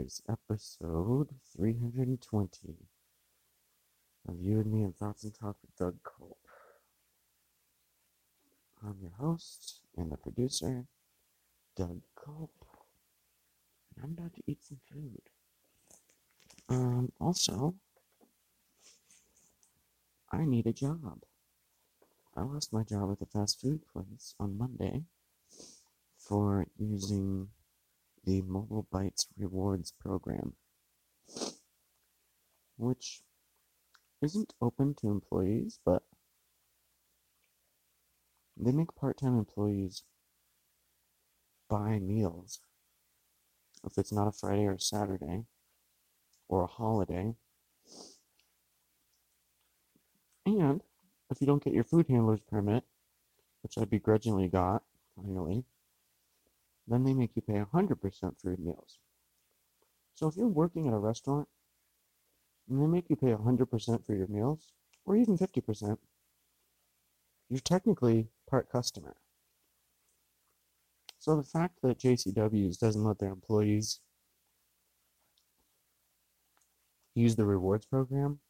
Episode 320 of You and Me and Thoughts and Talk with Doug Culp. I'm your host and the producer, Doug Culp. And I'm about to eat some food. Um, also, I need a job. I lost my job at the fast food place on Monday for using the Mobile Bytes Rewards program, which isn't open to employees, but they make part time employees buy meals if it's not a Friday or a Saturday or a holiday. And if you don't get your food handler's permit, which I begrudgingly got, finally, then they make you pay 100% for your meals. So if you're working at a restaurant and they make you pay 100% for your meals, or even 50%, you're technically part customer. So the fact that JCW's doesn't let their employees use the rewards program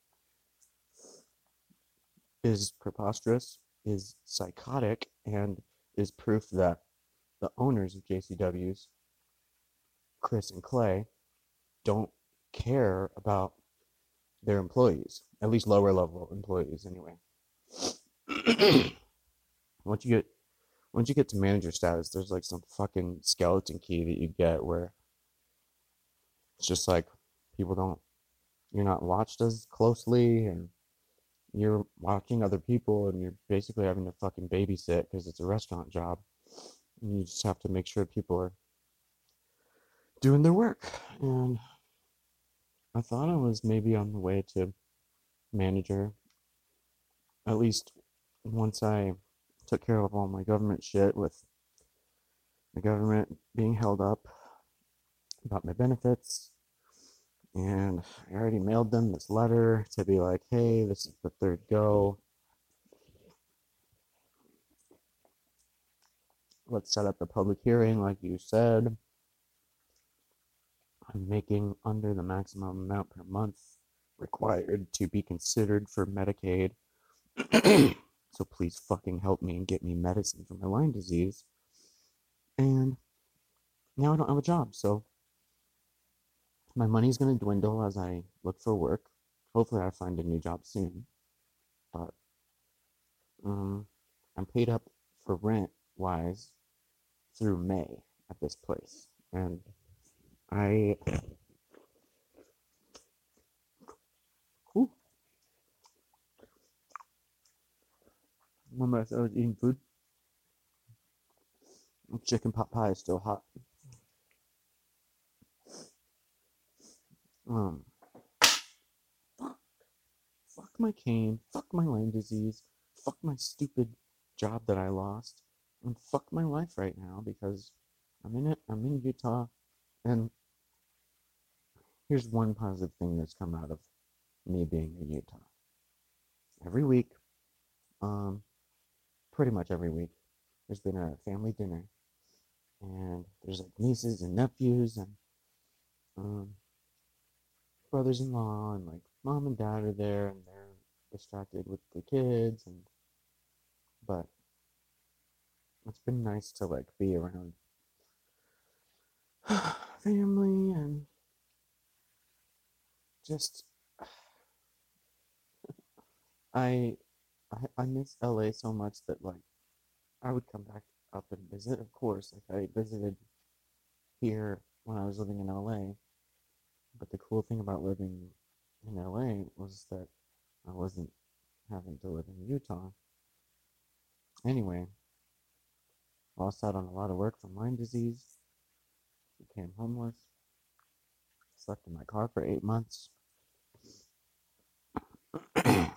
is preposterous, is psychotic, and is proof that the owners of JCW's, Chris and Clay, don't care about their employees, at least lower level employees anyway. once you get once you get to manager status, there's like some fucking skeleton key that you get where it's just like people don't you're not watched as closely and you're watching other people and you're basically having to fucking babysit because it's a restaurant job. You just have to make sure people are doing their work. And I thought I was maybe on the way to manager. At least once I took care of all my government shit with the government being held up about my benefits. And I already mailed them this letter to be like, hey, this is the third go. Let's set up the public hearing like you said. I'm making under the maximum amount per month required to be considered for Medicaid. so please fucking help me and get me medicine for my Lyme disease. And now I don't have a job, so my money's going to dwindle as I look for work. Hopefully, I find a new job soon. But um, I'm paid up for rent wise through May at this place. And I. Ooh. Remember, I was eating food. Chicken pot pie is still hot. Um, fuck. Fuck my cane. Fuck my Lyme disease. Fuck my stupid job that I lost. And fuck my life right now because I'm in it. I'm in Utah. And here's one positive thing that's come out of me being in Utah. Every week, um, pretty much every week, there's been a family dinner. And there's like nieces and nephews and um, brothers-in-law and like mom and dad are there and they're distracted with the kids and but it's been nice to like be around family and just I, I I miss LA so much that like I would come back up and visit of course like I visited here when I was living in LA but the cool thing about living in LA was that I wasn't having to live in Utah. Anyway, lost out on a lot of work from Lyme disease, became homeless, slept in my car for eight months, had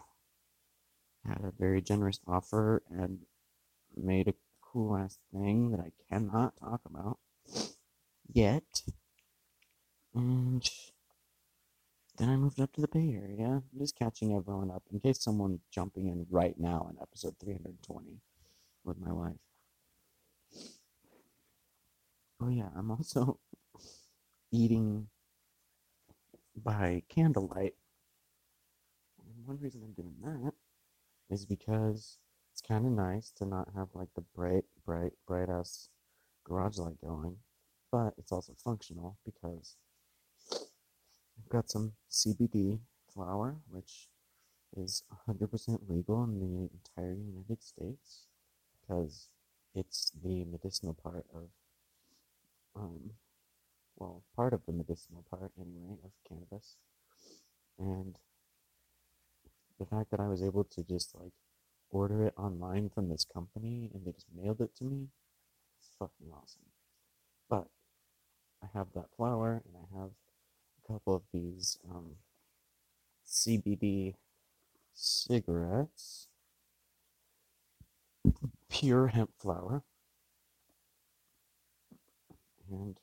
a very generous offer, and made a cool ass thing that I cannot talk about yet. And then I moved up to the Bay Area. I'm just catching everyone up in case someone's jumping in right now in episode 320 with my life. Oh, yeah, I'm also eating by candlelight. And one reason I'm doing that is because it's kind of nice to not have like the bright, bright, bright ass garage light going, but it's also functional because I've got some CBD flower, which is 100% legal in the entire United States because it's the medicinal part of, um, well, part of the medicinal part anyway of cannabis. And the fact that I was able to just like order it online from this company and they just mailed it to me, it's fucking awesome. But I have that flower and I have a couple of these um, CBD cigarettes, pure hemp flower, and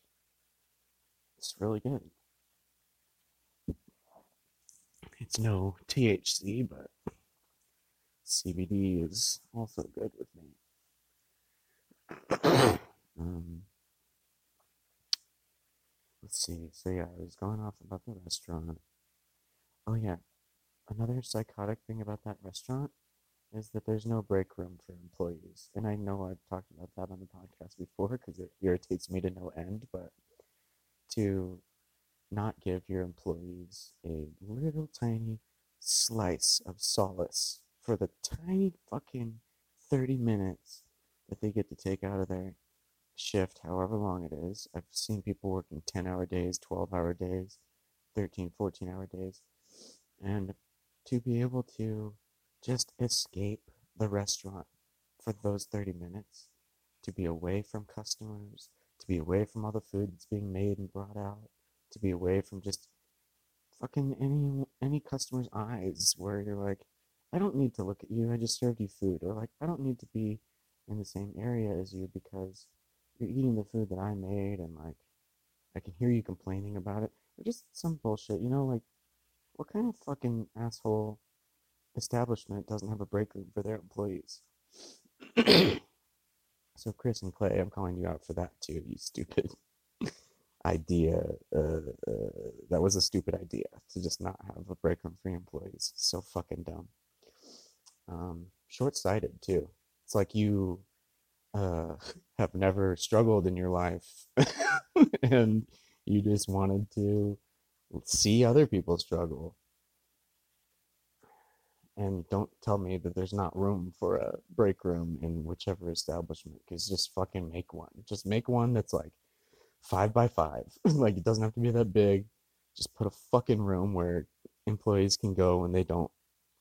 it's really good. It's no THC, but CBD is also good with me. um, let's see. So yeah, I was going off about the restaurant. Oh yeah, another psychotic thing about that restaurant is that there's no break room for employees. And I know I've talked about that on the podcast before because it irritates me to no end, but to not give your employees a little tiny slice of solace for the tiny fucking 30 minutes that they get to take out of their shift, however long it is. I've seen people working 10 hour days, 12 hour days, 13, 14 hour days. And to be able to just escape the restaurant for those 30 minutes, to be away from customers, to be away from all the food that's being made and brought out, to be away from just fucking any any customer's eyes where you're like, I don't need to look at you, I just served you food, or like I don't need to be in the same area as you because you're eating the food that I made and like I can hear you complaining about it. Or just some bullshit, you know, like what kind of fucking asshole establishment doesn't have a break room for their employees? so, Chris and Clay, I'm calling you out for that too, you stupid idea. Uh, uh, that was a stupid idea to just not have a break room for employees. So fucking dumb. Um, short sighted too. It's like you uh, have never struggled in your life and you just wanted to see other people struggle. And don't tell me that there's not room for a break room in whichever establishment, because just fucking make one. Just make one that's like five by five. like it doesn't have to be that big. Just put a fucking room where employees can go when they don't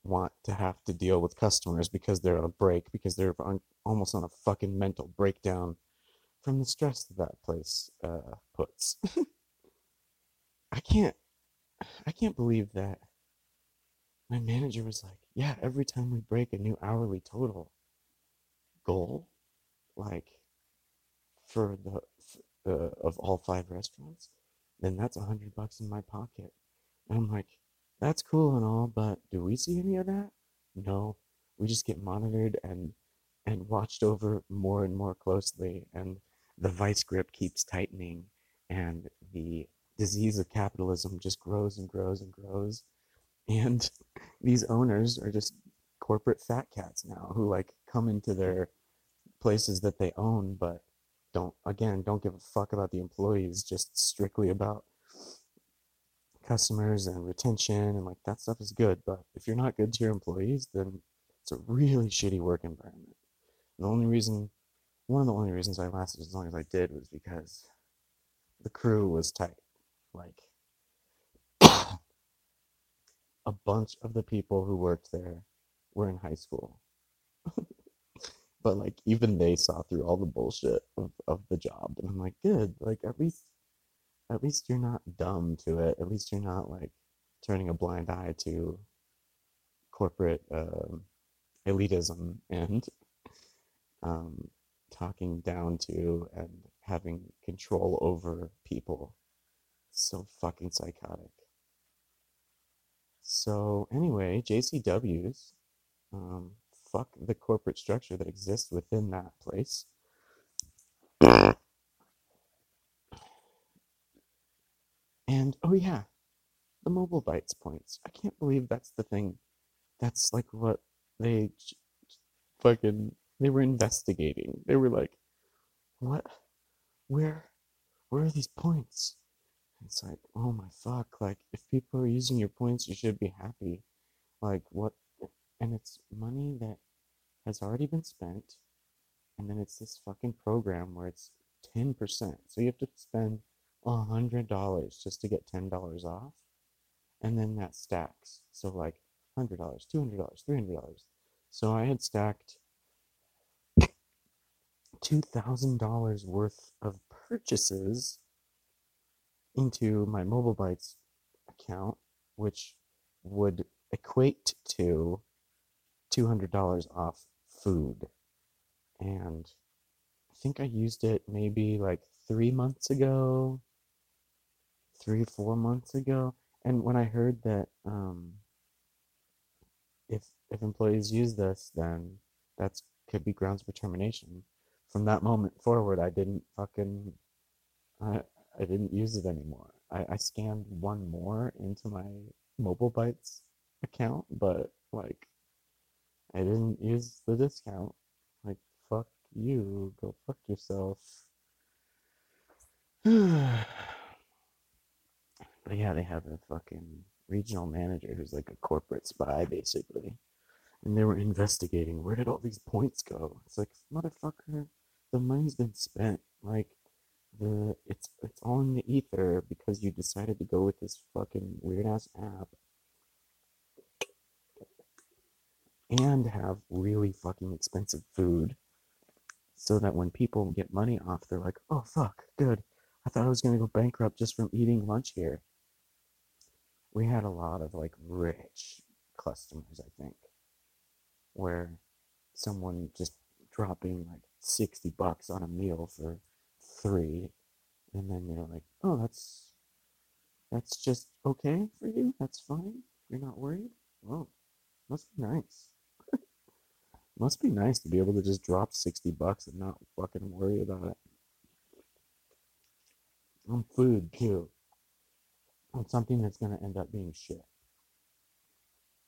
want to have to deal with customers because they're on a break, because they're on, almost on a fucking mental breakdown from the stress that that place uh, puts. I can't I can't believe that my manager was like, "Yeah, every time we break a new hourly total goal, like for the uh, of all five restaurants, then that's a hundred bucks in my pocket." And I'm like, "That's cool and all, but do we see any of that? No, we just get monitored and and watched over more and more closely, and the vice grip keeps tightening, and the disease of capitalism just grows and grows and grows. And these owners are just corporate fat cats now who like come into their places that they own, but don't, again, don't give a fuck about the employees, just strictly about customers and retention and like that stuff is good. But if you're not good to your employees, then it's a really shitty work environment. And the only reason, one of the only reasons I lasted as long as I did was because the crew was tight. Like a bunch of the people who worked there were in high school. but like even they saw through all the bullshit of, of the job and I'm like, good, like at least at least you're not dumb to it. At least you're not like turning a blind eye to corporate um, elitism and um, talking down to and having control over people so fucking psychotic. So anyway, JCW's, um, fuck the corporate structure that exists within that place. And oh yeah, the Mobile Bytes points. I can't believe that's the thing. That's like what they fucking they were investigating. They were like, what? Where? Where are these points? It's like, oh my fuck! Like, if people are using your points, you should be happy. Like, what? And it's money that has already been spent, and then it's this fucking program where it's ten percent. So you have to spend a hundred dollars just to get ten dollars off, and then that stacks. So like, hundred dollars, two hundred dollars, three hundred dollars. So I had stacked $2,000 worth of purchases into my Mobile Bytes account, which would equate to $200 off food. And I think I used it maybe like three months ago, three, four months ago. And when I heard that um, if if employees use this, then that's could be grounds for termination from that moment forward, I didn't fucking, I, I didn't use it anymore. I, I scanned one more into my Mobile Bytes account, but like, I didn't use the discount. Like, fuck you, go fuck yourself. but yeah, they have a fucking regional manager who's like a corporate spy, basically. And they were investigating where did all these points go? It's like, motherfucker, the money's been spent. Like the it's it's all in the ether because you decided to go with this fucking weird ass app and have really fucking expensive food so that when people get money off they're like oh fuck good. I thought i was going to go bankrupt just from eating lunch here. We had a lot of like rich customers i think where someone just dropping like 60 bucks on a meal for three and then you're like oh that's that's just okay for you? That's fine? You're not worried? Oh must be nice. Must be nice to be able to just drop 60 bucks and not fucking worry about it. On food too. On something that's to end up being shit.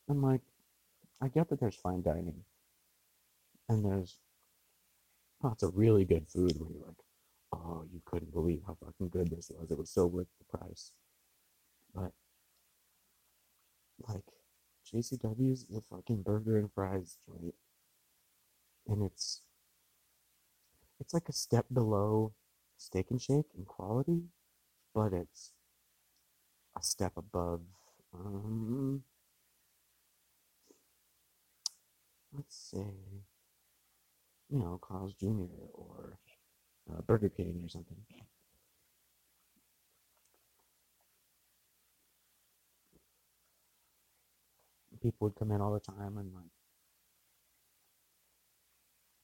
I'm like i get that there's fine dining and there's lots of really good food where you're like, oh, you couldn't believe how fucking good this was. It was so worth the price. But like JCW's a fucking burger and fries joint. And it's it's like a step below steak and shake in quality, but it's a step above um let's say you know, Carl's Jr. or uh, Burger King or something. People would come in all the time and like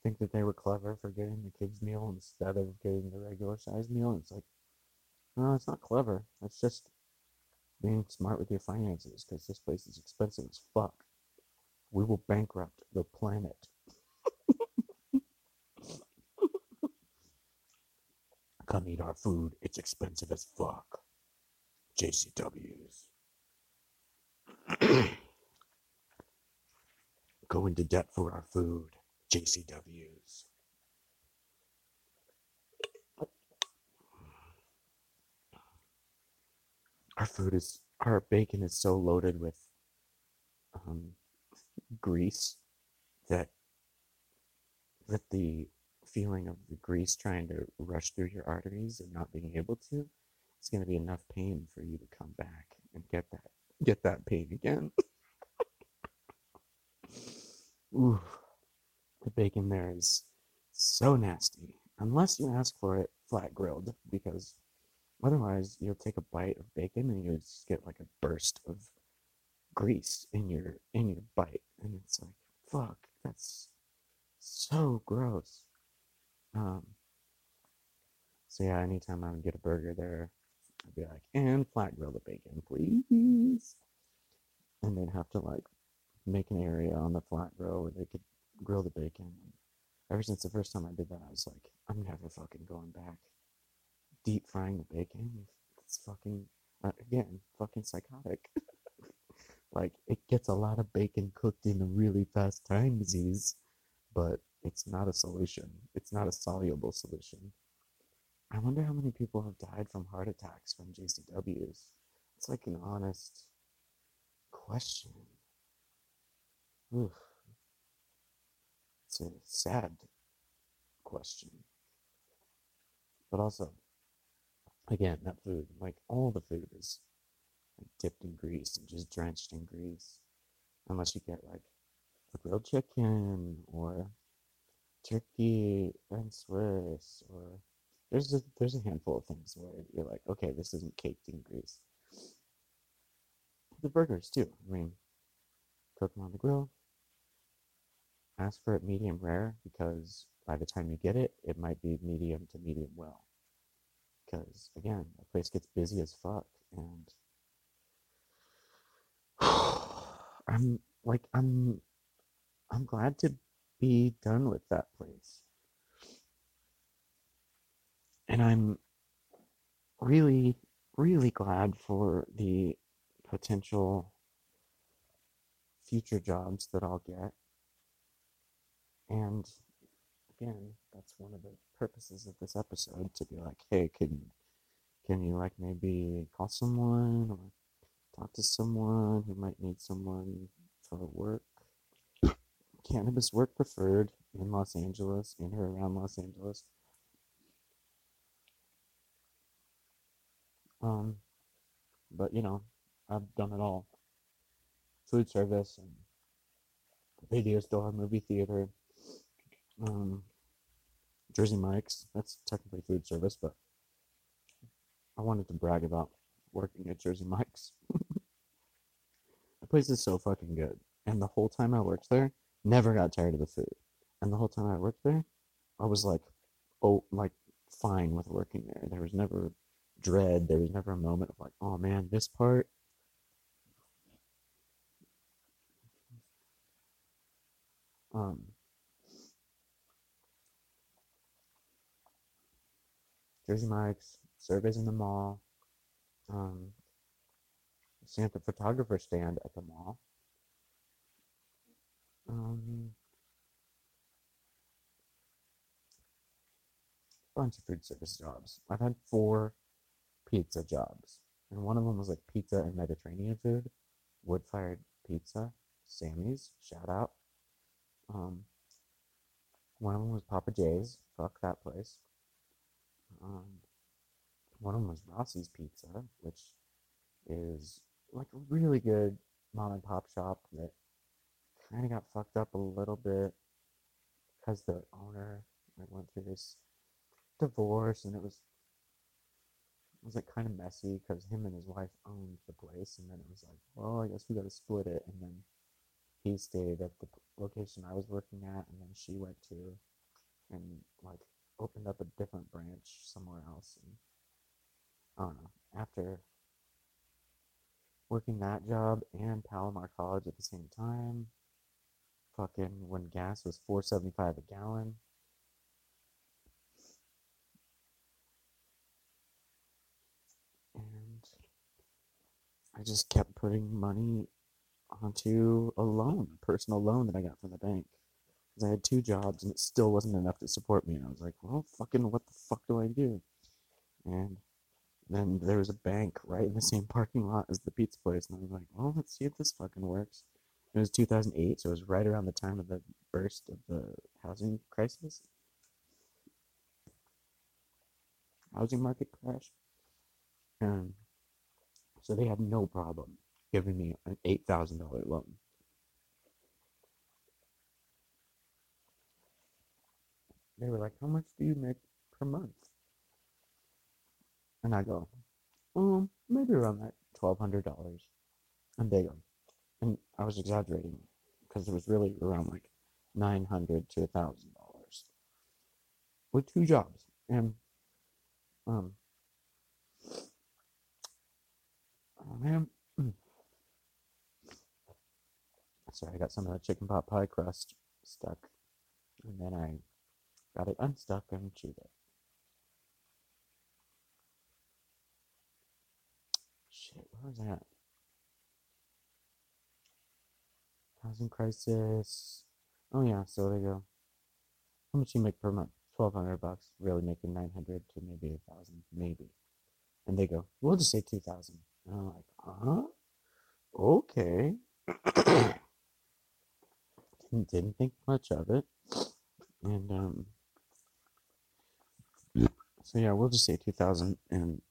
think that they were clever for getting the kids meal instead of getting the regular size meal. And it's like, no, it's not clever. It's just being smart with your finances because this place is expensive as fuck. We will bankrupt the planet Come eat our food. It's expensive as fuck. JCWs. Go into debt for our food. JCWs. Our food is, our bacon is so loaded with um, grease that that the feeling of the grease trying to rush through your arteries and not being able to, it's going to be enough pain for you to come back and get that get that pain again. Ooh, the bacon there is so nasty. Unless you ask for it flat grilled, because otherwise you'll take a bite of bacon and you just get like a burst of grease in your in your bite, and it's like, fuck, that's so gross. Um, so yeah, anytime I would get a burger there, I'd be like, and flat grill the bacon, please. And they'd have to like make an area on the flat grill where they could grill the bacon. Ever since the first time I did that, I was like, I'm never fucking going back. Deep frying the bacon, it's fucking Uh, again, fucking psychotic. like it gets a lot of bacon cooked in a really fast time disease, but it's not a solution. It's not a soluble solution. I wonder how many people have died from heart attacks from JCWs. It's like an honest question. Oof. It's a sad question. But also, again, that food, like all the food is like dipped in grease and just drenched in grease. Unless you get like a grilled chicken or turkey and Swiss or there's a there's a handful of things where you're like, okay, this isn't caked in grease. The burgers too. I mean, cook them on the grill. Ask for it medium rare because by the time you get it, it might be medium to medium well. Because again, the place gets busy as fuck, and I'm like I'm I'm glad to be done with that place. And I'm really, really glad for the potential future jobs that I'll get. And again, that's one of the purposes of this episode to be like, hey, can can you like maybe call someone or talk to someone who might need someone for work? Cannabis work preferred in Los Angeles, in or around Los Angeles. Um, but you know, I've done it all. Food service and video store, movie theater, um, Jersey Mike's. That's technically food service, but I wanted to brag about working at Jersey Mike's. the place is so fucking good. And the whole time I worked there, never got tired of the food. And the whole time I worked there, I was like, oh, like fine with working there. There was never dread. There was never a moment of like, oh man, this part. Um, Jersey Mike's, surveys in the mall, um, Santa photographer stand at the mall. Um, bunch of food service jobs. I've had four pizza jobs, and one of them was like pizza and Mediterranean food, wood fired pizza, Sammy's, shout out. Um, one of them was Papa J's, fuck that place. Um, one of them was Rossi's Pizza, which is like a really good mom and pop shop that kind of got fucked up a little bit because the owner like, went through this divorce and it was it was like kind of messy because him and his wife owned the place and then it was like well i guess we got to split it. And then he stayed at the location i was working at and then she went to and like opened up a different branch somewhere else and i don't know after working that job and palomar college at the same time fucking when gas was 475 a gallon and I just kept putting money onto a loan, a personal loan that I got from the bank. Because I had two jobs and it still wasn't enough to support me. And I was like, well, fucking, what the fuck do I do? And then there was a bank right in the same parking lot as the pizza place. And I was like, well, let's see if this fucking works. It was 2008, so it was right around the time of the burst of the housing crisis, housing market crash. And so they had no problem giving me an $8,000 loan. They were like, How much do you make per month? And I go, Um, maybe around that $1,200. And they go, and I was exaggerating because it was really around like 900 to a $1,000 with two jobs. And, um, Oh man. Sorry, I got some of the chicken pot pie crust stuck. And then I got it unstuck and chewed it. where was that? Housing crisis. Oh yeah, so they go. How much you make per month? Twelve hundred bucks. Really making nine hundred to maybe a thousand, maybe. And they go, we'll just say two thousand. And I'm like, huh? Okay. didn't, didn't think much of it. And um so yeah, we'll just say two thousand and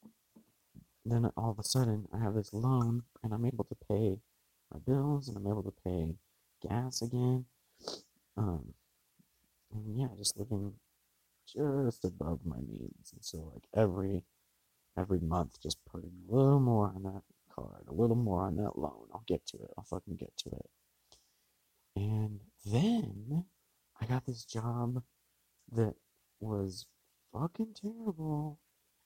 then all of a sudden I have this loan and I'm able to pay my bills and I'm able to pay gas again. Um, and yeah, just living just above my means. And so like every every month just putting a little more on that card, a little more on that loan. I'll get to it. I'll fucking get to it. And then I got this job that was fucking terrible.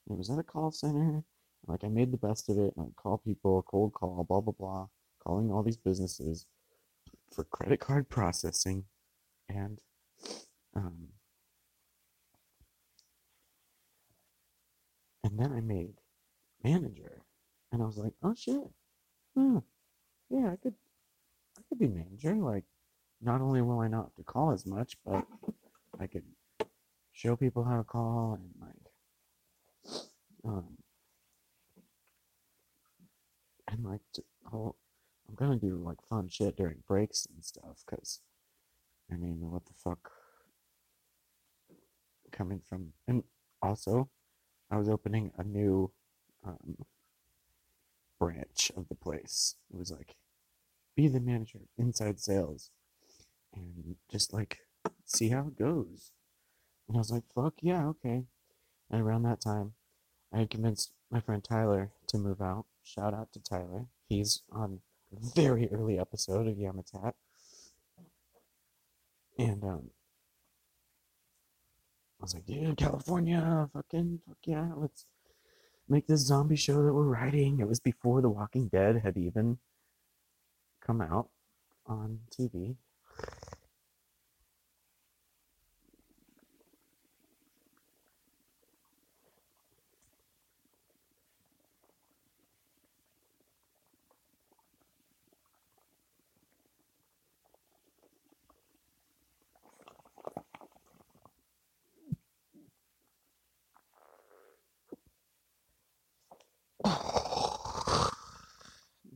It was at a call center. Like I made the best of it. And I call people, cold call, blah blah blah, calling all these businesses for credit card processing, and um, and then I made manager, and I was like, oh shit, huh, yeah, I could, I could be manager. Like, not only will I not have to call as much, but I could show people how to call and like, um, and like, whole, I'm gonna do like fun shit during breaks and stuff, cause I mean, what the fuck? Coming from, and also, I was opening a new um, branch of the place. It was like, be the manager, inside sales, and just like see how it goes. And I was like, fuck yeah, okay. And around that time, I had convinced my friend Tyler to move out. Shout out to Tyler. He's on very early episode of Yamatat. And um, I was like, dude, California, fucking, fuck yeah, let's make this zombie show that we're writing. It was before The Walking Dead had even come out on TV.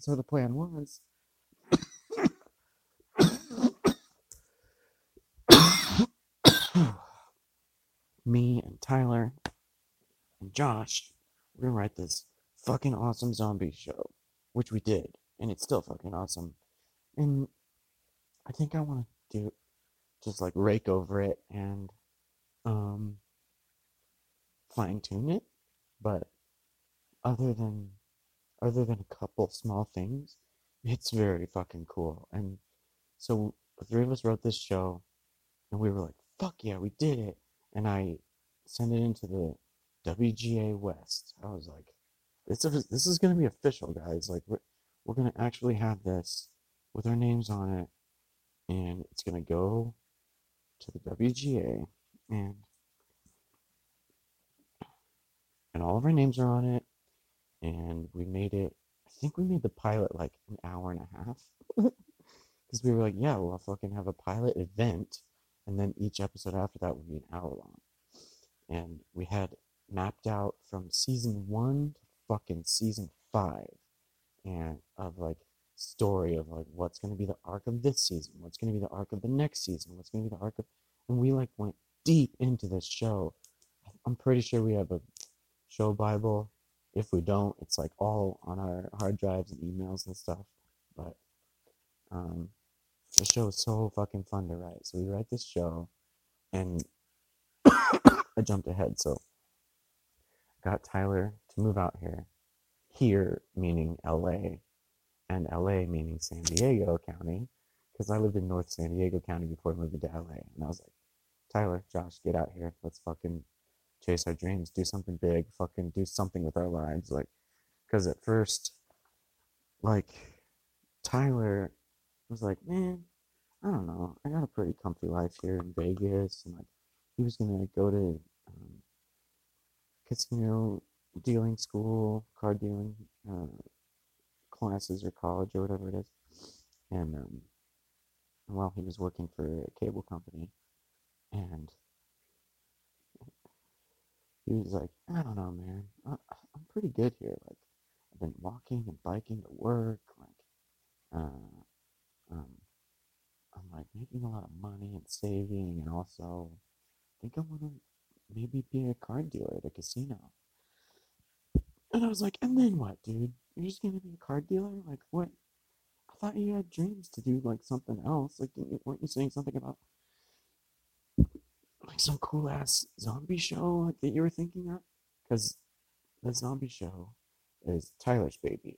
So the plan was me and Tyler and Josh, we're gonna write this fucking awesome zombie show, which we did, and it's still fucking awesome. And I think I want to do just like rake over it and um fine tune it, but other than other than a couple small things, it's very fucking cool. And so the three of us wrote this show, and we were like, "Fuck yeah, we did it!" And I sent it into the WGA West. I was like, "This is this is gonna be official, guys. Like we're we're gonna actually have this with our names on it, and it's gonna go to the WGA, and and all of our names are on it." And we made it. I think we made the pilot like an hour and a half because we were like, yeah, we'll fucking have a pilot event, and then each episode after that would be an hour long. And we had mapped out from season one to fucking season five, and of like story of like what's going to be the arc of this season, what's going to be the arc of the next season, what's going to be the arc of, and we like went deep into this show. I'm pretty sure we have a show bible if we don't, it's like all on our hard drives and emails and stuff. But um, the show is so fucking fun to write. So we write this show, and I jumped ahead. So I got Tyler to move out here. Here meaning L.A. and L.A. meaning San Diego County, because I lived in North San Diego County before I moved to L.A. And I was like, Tyler, Josh, get out here. Let's fucking chase our dreams, do something big, fucking do something with our lives. Like, because at first, like, Tyler was like, man, I don't know. I got a pretty comfy life here in Vegas. And, like, he was going to go to um, casino dealing school, card dealing, uh, classes or college or whatever it is. And um, well, he was working for a cable company, and he was like, I don't know, man, I, I'm pretty good here. Like, I've been walking and biking to work. Like, uh, um, I'm like making a lot of money and saving, and also I think I want to maybe be a card dealer at a casino. And I was like, and then what, dude? You're just gonna be a card dealer? Like, what? I thought you had dreams to do like something else. Like, didn't you? weren't you saying something about like some cool ass zombie show that you were thinking of? Because the zombie show is Tyler's baby,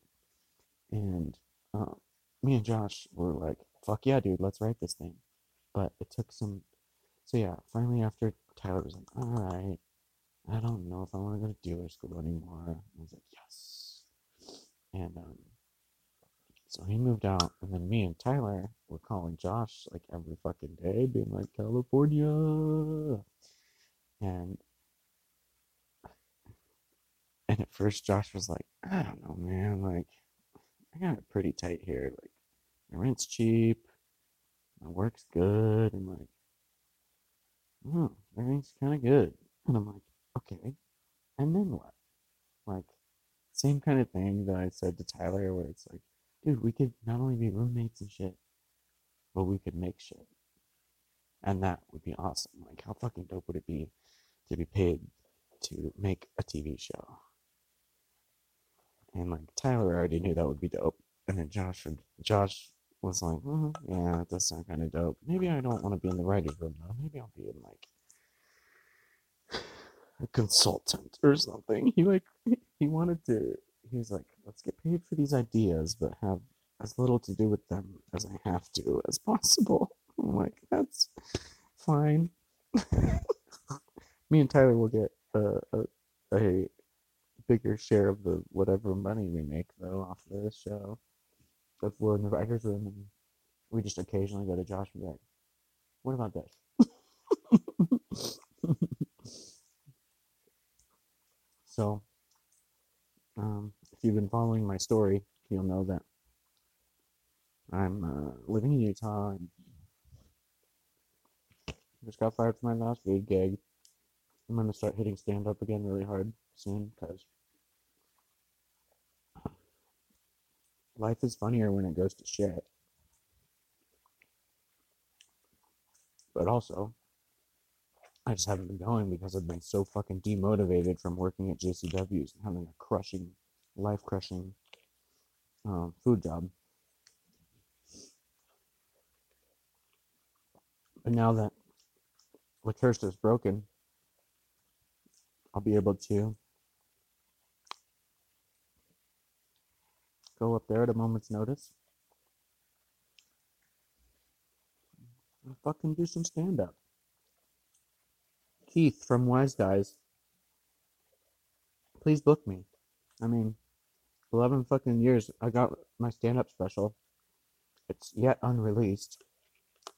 and um, me and Josh were like, "Fuck yeah, dude, let's write this thing." But it took some. So yeah, finally after Tyler was like, "All right, I don't know if I want to go to dealer school anymore," I was like, "Yes," and um, so he moved out, and then me and Tyler were calling Josh like every fucking day, being like, California. And and at first Josh was like, I don't know, man, like I got it pretty tight here. Like my rent's cheap, my work's good, and like oh, everything's kinda good. And I'm like, okay, and then what? Like same kind of thing that I said to Tyler where it's like dude, we could not only be roommates and shit, but we could make shit. And that would be awesome. Like, how fucking dope would it be to be paid to make a TV show? And like Tyler already knew that would be dope. And then Josh would, Josh was like, mm, yeah, that does sound kind of dope. Maybe I don't want to be in the writing room though. Maybe I'll be in like a consultant or something. He like he wanted to he was like, let's get paid for these ideas, but have as little to do with them as I have to as possible. I'm like, that's fine. Me and Tyler will get a, a, a bigger share of the whatever money we make though off this show. If we're in the writers' room and we just occasionally go to Josh and be like, "What about this?" so um, if you've been following my story, you'll know that I'm uh, living in Utah and just got fired from my last weed gig. I'm gonna start hitting stand up again really hard soon because life is funnier when it goes to shit. But also, I just haven't been going because I've been so fucking demotivated from working at JCW's and having a crushing, life crushing um, food job. But now that the curse is broken, I'll be able to go up there at a moment's notice and fucking do some stand up. Keith from Wise Guys, please book me. I mean, 11 fucking years. I got my stand up special. It's yet unreleased.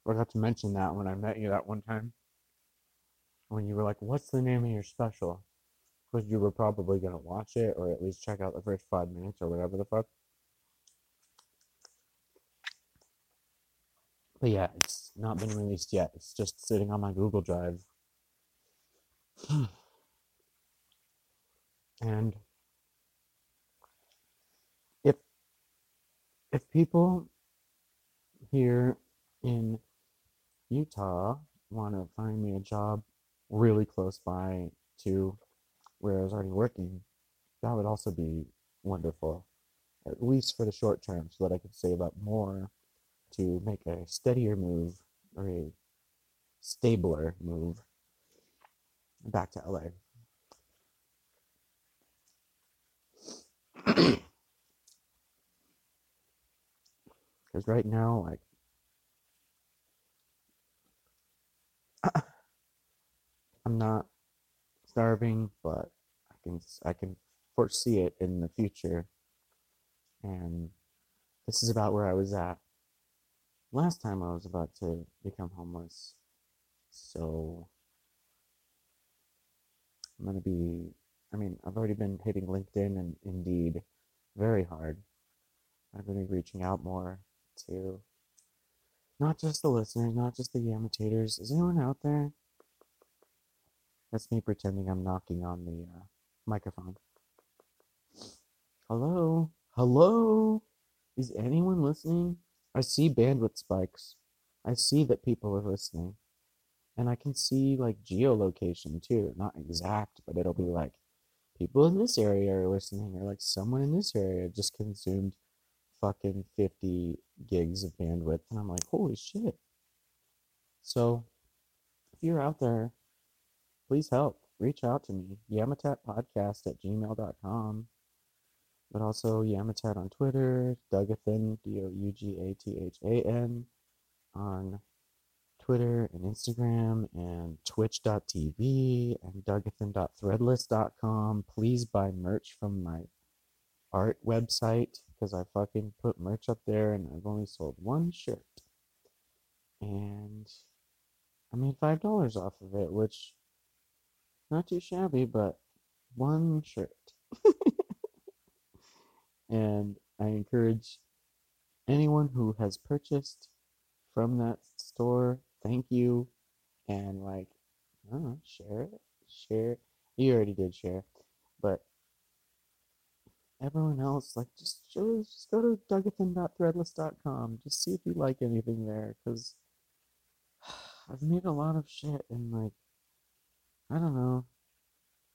Forgot to mention that when I met you that one time. When you were like, What's the name of your special? Because you were probably going to watch it or at least check out the first five minutes or whatever the fuck. But yeah, it's not been released yet. It's just sitting on my Google Drive and if people here in Utah want to find me a job really close by to where I was already working, that would also be wonderful, at least for the short term, so that I could save up more to make a steadier move or a stabler move back to LA. Because right now, like, I'm not starving, but I can I can foresee it in the future, and this is about where I was at last time I was about to become homeless. So I'm going to be, I mean, I've already been hitting LinkedIn and Indeed very hard. I'm going to be reaching out more to not just the listeners, not just the imitators. Is anyone out there? That's me pretending I'm knocking on the uh, microphone. Hello? Hello? Is anyone listening? I see bandwidth spikes. I see that people are listening. And I can see like geolocation too. Not exact, but it'll be like people in this area are listening, or like someone in this area just consumed fucking 50 gigs of bandwidth. And I'm like, holy shit. So if you're out there, please help. Reach out to me. Yamatat at gmail.com. But also Yamatat on Twitter, Dougathan, D O U G A T H A N, on Twitter and Instagram and twitch.tv and dougathan.threadless.com. Please buy merch from my art website because I fucking put merch up there and I've only sold one shirt. And I made five dollars off of it, which not too shabby, but one shirt. and I encourage anyone who has purchased from that store thank you, and like, I don't know, share it, share. You already did share, but everyone else, like, just just go to dougathan.threadless.com. Just see if you like anything there, because I've made a lot of shit, and like, I don't know.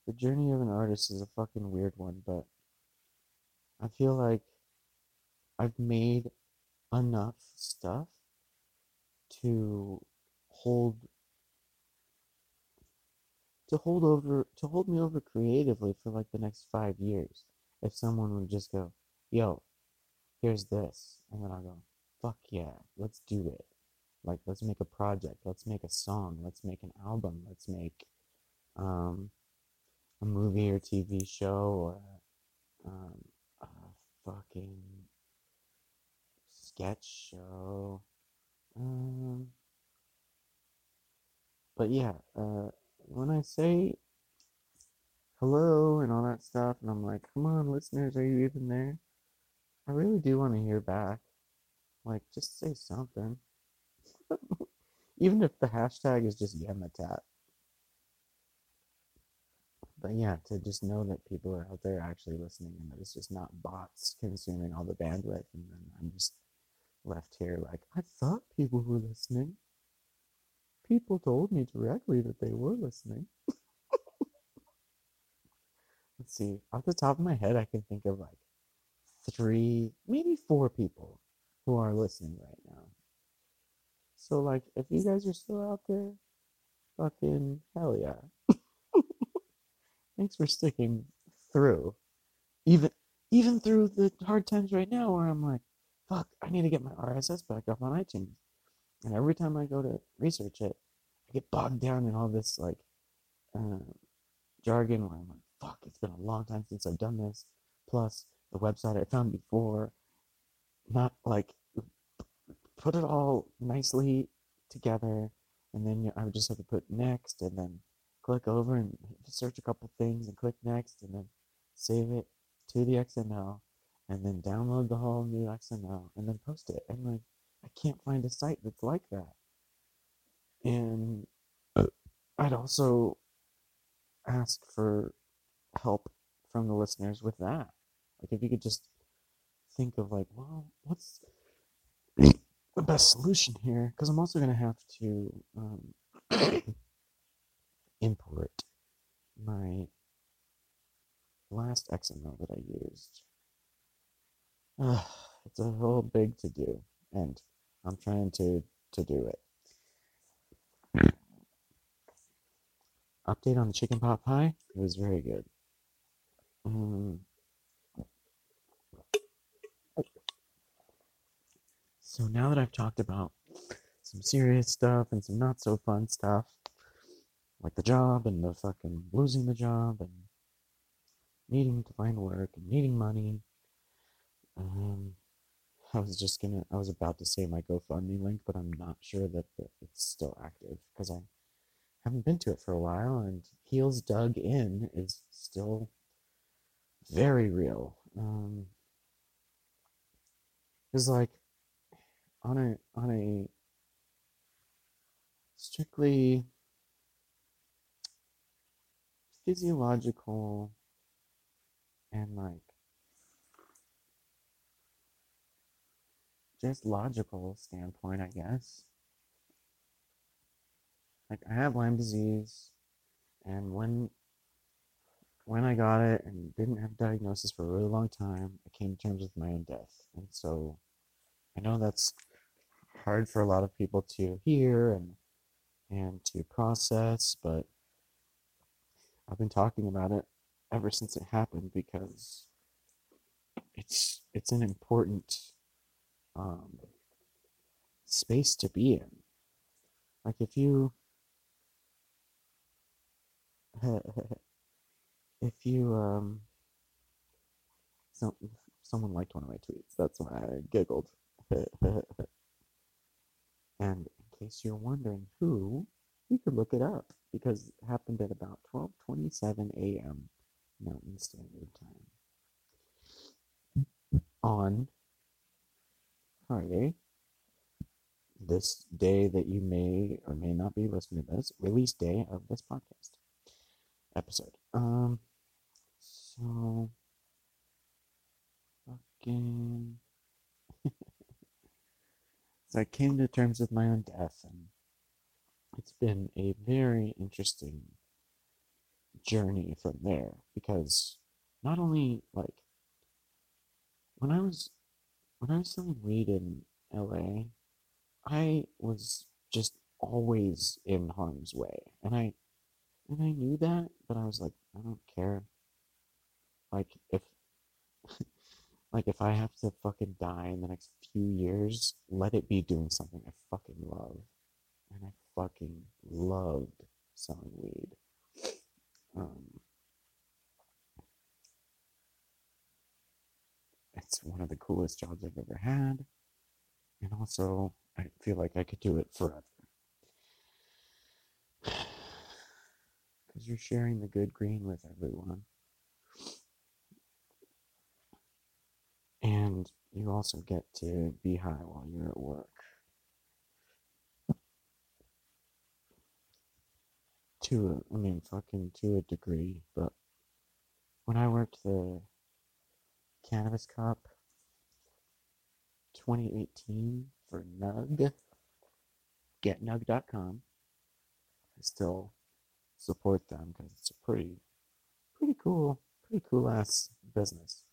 The journey of an artist is a fucking weird one, but I feel like I've made enough stuff to hold to hold over to hold me over creatively for like the next five years if someone would just go yo here's this and then I'll go fuck yeah let's do it. Like let's make a project let's make a song let's make an album let's make um, a movie or tv show or um, a fucking sketch show. Um, but yeah, uh, when I say hello and all that stuff, and I'm like, come on, listeners, are you even there? I really do want to hear back. Like, just say something. even if the hashtag is just Yamatat. But yeah, to just know that people are out there actually listening and that it's just not bots consuming all the bandwidth, and then I'm just left here like, I thought people were listening people told me directly that they were listening. Let's see. Off the top of my head, I can think of like three, maybe four people who are listening right now. So, like, if you guys are still out there, fucking hell yeah. Thanks for sticking through. Even even through the hard times right now where I'm like, fuck, I need to get my RSS back up on iTunes. And every time I go to research it, I get bogged down in all this like uh, jargon where I'm like, fuck, it's been a long time since I've done this. Plus, the website I found before, not like put it all nicely together, and then I would just have to put next, and then click over and search a couple things, and click next, and then save it to the XML, and then download the whole new XML, and then post it. And like, I can't find a site that's like that. And uh. I'd also ask for help from the listeners with that. Like if you could just think of like, well, what's the best solution here? Because I'm also going to have to um, import my last XML that I used. Uh, it's a whole big to do, and I'm trying to to do it. Update on the chicken pot pie? It was very good. Um, so now that I've talked about some serious stuff and some not so fun stuff, like the job and the fucking losing the job and needing to find work and needing money, um, I was just gonna, I was about to say my GoFundMe link, but I'm not sure that it's still active because I haven't been to it for a while, and Heels Dug In is still very real. Um, Because like on a on a strictly physiological and like just logical standpoint, I guess. Like I have Lyme disease, and when when I got it and didn't have a diagnosis for a really long time, I came to terms with my own death. And so I know that's hard for a lot of people to hear and and to process, but I've been talking about it ever since it happened because it's it's an important um, space to be in. Like if you if you um some someone liked one of my tweets, that's why I giggled. and in case you're wondering who, you could look it up because it happened at about 12:27 a.m. Mountain Standard Time on Friday, this day that you may or may not be listening to this, release day of this podcast episode. Um, so fucking. so I came to terms with my own death, and it's been a very interesting journey from there because not only like when I was when I was selling weed in LA, I was just always in harm's way. And I and I knew that, but I was like, I don't care. Like if like if I have to fucking die in the next few years, let it be doing something I fucking love. And I fucking loved selling weed. Um, it's one of the coolest jobs I've ever had. And also, I feel like I could do it forever. Because you're sharing the good green with everyone. And you also get to be high while you're at work. To a, I mean, fucking to a degree, but when I worked the Cannabis Cup 2018 for Nug. GetNug.com. I still support them because it's a pretty, pretty cool, pretty cool ass business.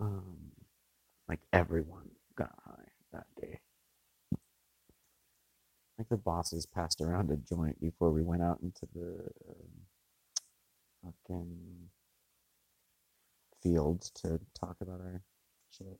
Um, like everyone got high that day. Like the bosses passed around a joint before we went out into the um, fucking fields to talk about our shit.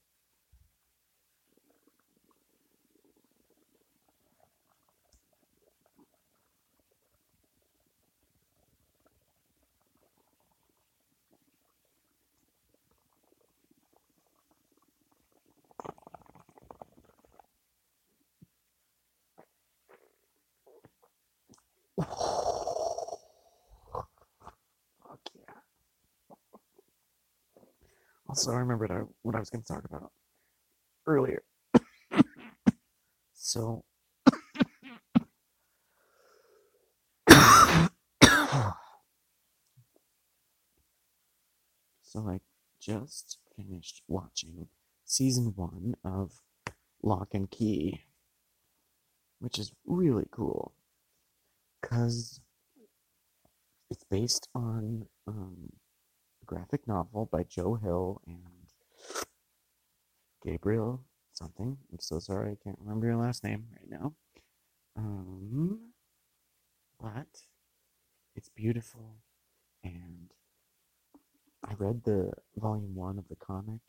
Also, I remembered what I was going to talk about earlier. so, so I just finished watching season one of Locke and Key, which is really cool because it's based on um, a graphic novel by Joe Hill and Gabriel something. I'm so sorry, I can't remember your last name right now. Um, but it's beautiful, and I read the volume one of the comic,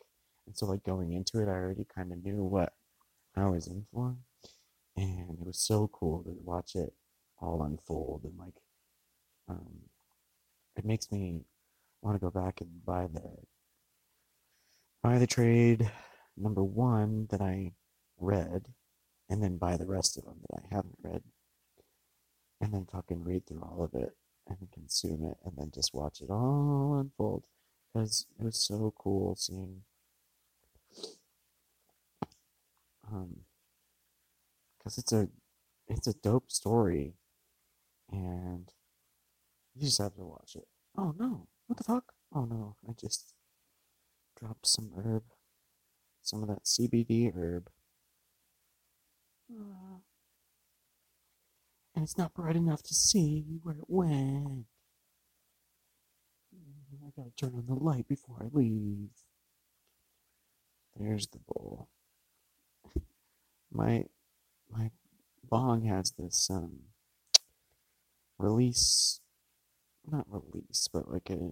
and so like going into it, I already kind of knew what I was in for, and it was so cool to watch it all unfold and like, um, it makes me want to go back and buy the buy the trade number one that I read, and then buy the rest of them that I haven't read, and then fucking read through all of it and consume it, and then just watch it all unfold. because it was so cool seeing um because it's a it's a dope story and you just have to watch it. Oh no. What the fuck? Oh no. I just dropped some herb some of that cbd herb. Uh, and it's not bright enough to see where it went. I gotta turn on the light before I leave. There's the bowl. my my bong has this um release not release, but like a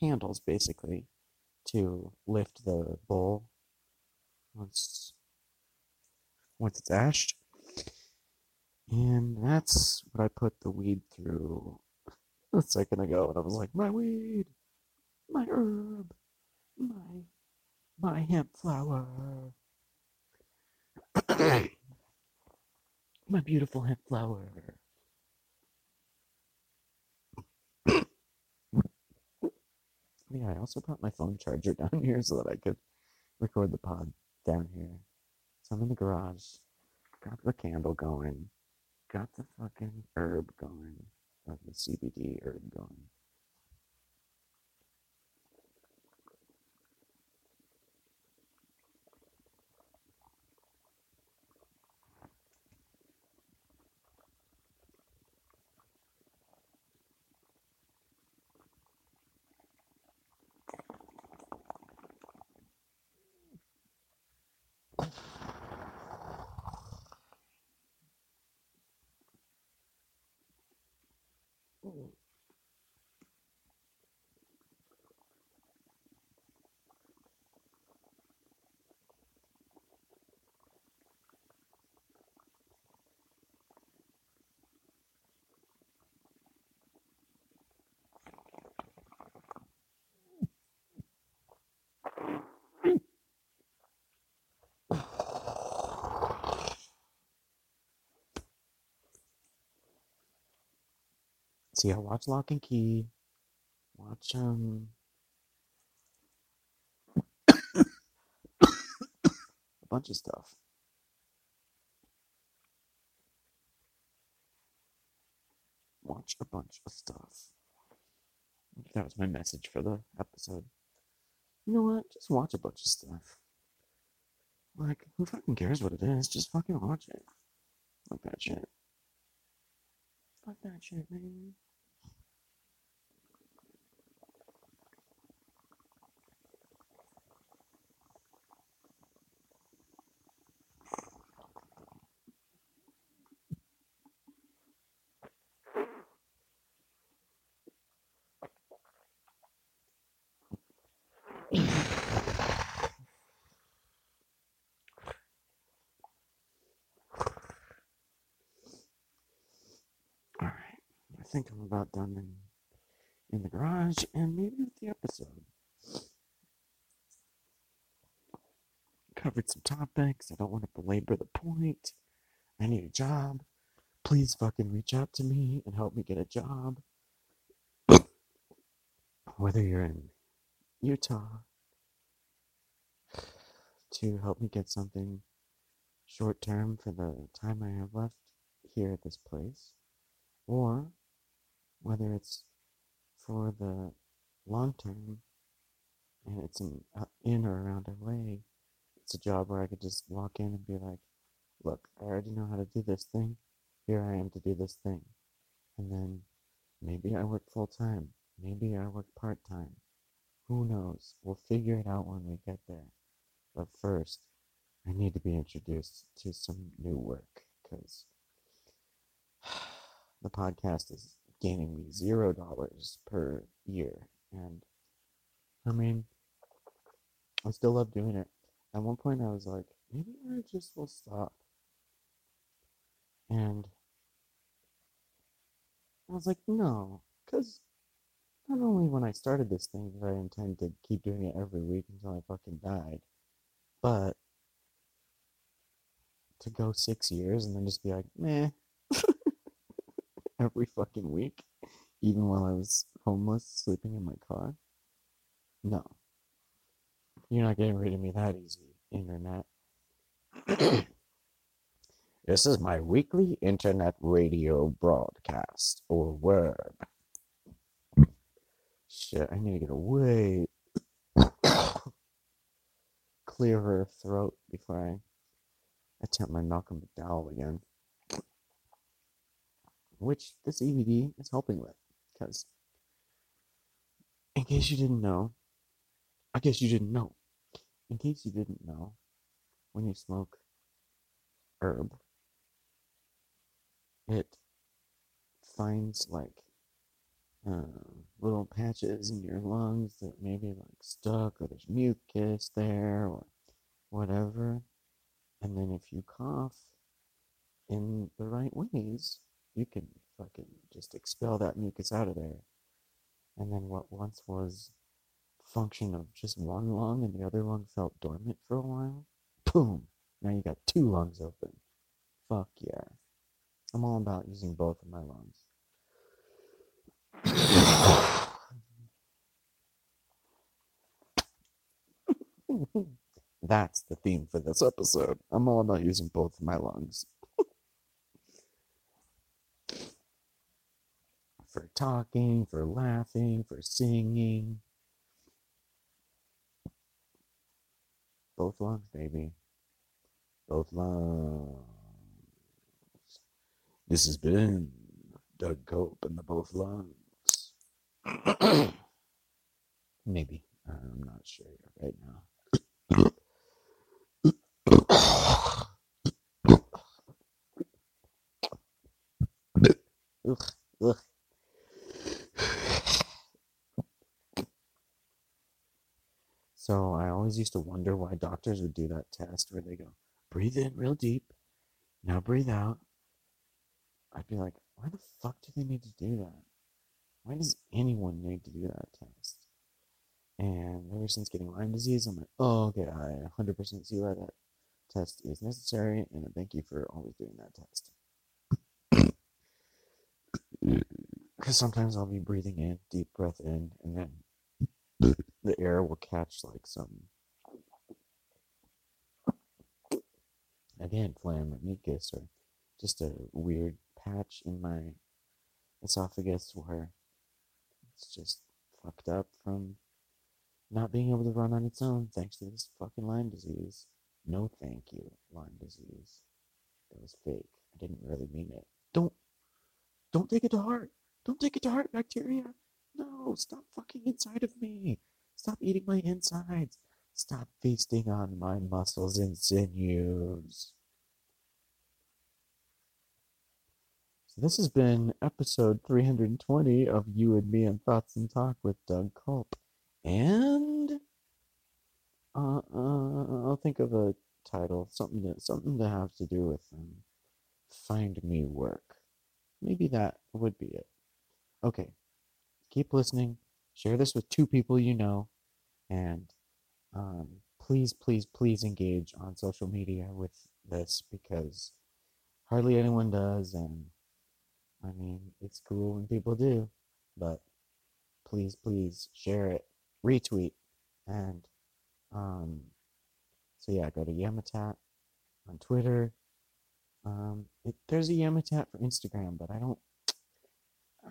handles basically to lift the bowl once once it's ashed. And that's what I put the weed through a second ago, and I was like, my weed, my herb, my my hemp flower, my beautiful hemp flower. Yeah, I also brought my phone charger down here so that I could record the pod down here. So I'm in the garage, got the candle going, got the fucking herb going of the CBD herb going. See, I watch Locke and Key. Watch um a bunch of stuff. Watch a bunch of stuff. That was my message for the episode. You know what? Just watch a bunch of stuff. Like, who fucking cares what it is? Just fucking watch it. Fuck that shit. Fuck that shit, man. Alright, I think I'm about done in, in the garage and maybe with the episode. Covered some topics. I don't want to belabor the point. I need a job. Please fucking reach out to me and help me get a job. Whether you're in Utah to help me get something short term for the time I have left here at this place, or whether it's for the long term and it's in, uh, in or around LA, it's a job where I could just walk in and be like, look, I already know how to do this thing. Here I am to do this thing. And then maybe I work full time. Maybe I work part time. Who knows? We'll figure it out when we get there. But first, I need to be introduced to some new work because the podcast is gaining me zero dollars per year. And I mean, I still love doing it. At one point, I was like, maybe I just will stop. And I was like, no, because not only when I started this thing did I intend to keep doing it every week until I fucking died, but to go six years and then just be like, meh, every fucking week, even while I was homeless, sleeping in my car. No. You're not getting rid of me that easy, internet. this is my weekly internet radio broadcast or word. Shit, I need to get a way clearer throat before I attempt my Malcolm McDowell again. Which this CBD is helping with. Because, in case you didn't know, I guess you didn't know. In case you didn't know, when you smoke herb, it finds like uh, little patches in your lungs that maybe like stuck or there's mucus there or whatever. And then if you cough in the right ways, you can fucking just expel that mucus out of there. And then what once was function of just one lung and the other lung felt dormant for a while, boom, now you got two lungs open. Fuck yeah. I'm all about using both of my lungs. That's the theme for this episode. I'm all about using both of my lungs. For talking, for laughing, for singing. Both lungs, baby. Both lungs. This has been Doug Cope and the Both Lungs. Maybe. I'm not sure right now. ugh, ugh. So I always used to wonder why doctors would do that test where they go, breathe in real deep, now breathe out. I'd be like, why the fuck do they need to do that? Why does anyone need to do that test? And ever since getting Lyme disease, I'm like, oh, okay, I 100% see why that test is necessary, and thank you for always doing that test. Because sometimes I'll be breathing in, deep breath in, and then the air will catch like some, again, mucus or just a weird patch in my esophagus where it's just fucked up from not being able to run on its own thanks to this fucking Lyme disease. No thank you, Lyme disease. That was fake. I didn't really mean it. Don't don't take it to heart. Don't take it to heart, bacteria. No, stop fucking inside of me. Stop eating my insides. Stop feasting on my muscles and sinews. So this has been episode 320 of You and Me and Thoughts and Talk with Doug Culp. And uh, uh, I'll think of a title, something to, something to have to do with um, find me work. Maybe that would be it. Okay, keep listening. Share this with two people you know, and um, please, please, please engage on social media with this because hardly anyone does, and I mean it's cool when people do, but please, please share it, retweet, and um, so yeah, go to Yamatat on Twitter. Um, it, there's a Yamatat for Instagram, but I don't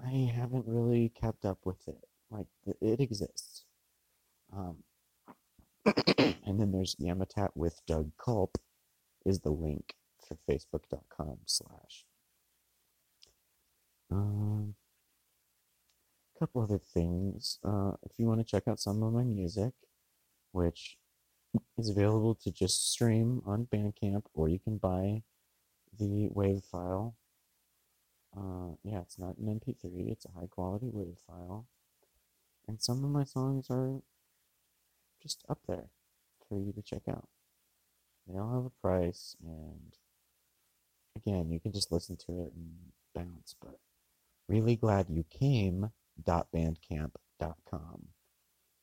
I haven't really kept up with it. Like it exists. Um, and then there's Yamatat with Doug Culp is the link for facebook.com slash. Um, a couple other things. Uh, if you want to check out some of my music, which is available to just stream on Bandcamp, or you can buy the WAV file uh, yeah, it's not an MP3, it's a high quality WAV file. And some of my songs are just up there for you to check out. They all have a price, and again, you can just listen to it and bounce. But really glad you came. Bandcamp.com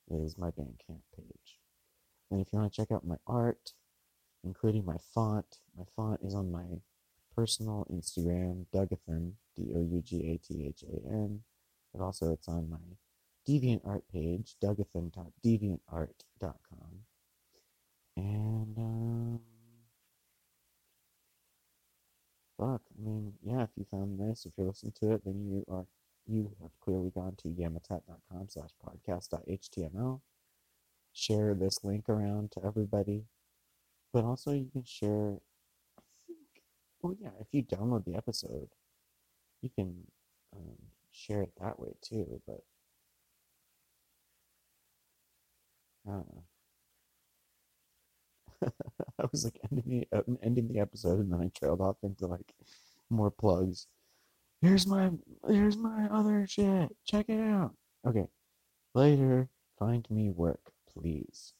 is my Bandcamp page. And if you want to check out my art, including my font, my font is on my personal Instagram, Dougathan, D O U G A T H A N, but also it's on my DeviantArt page, dougathan.deviantart.com. And, um, fuck, I mean, yeah, if you found this, if you're listening to it, then you are, you have clearly gone to yamatat.com slash podcast.html. Share this link around to everybody. But also you can share, well, yeah, if you download the episode, you can um, share it that way too, but I. I was like ending the, uh, ending the episode and then I trailed off into like more plugs. Here's my here's my other shit. Check it out. Okay. Later, find me work, please.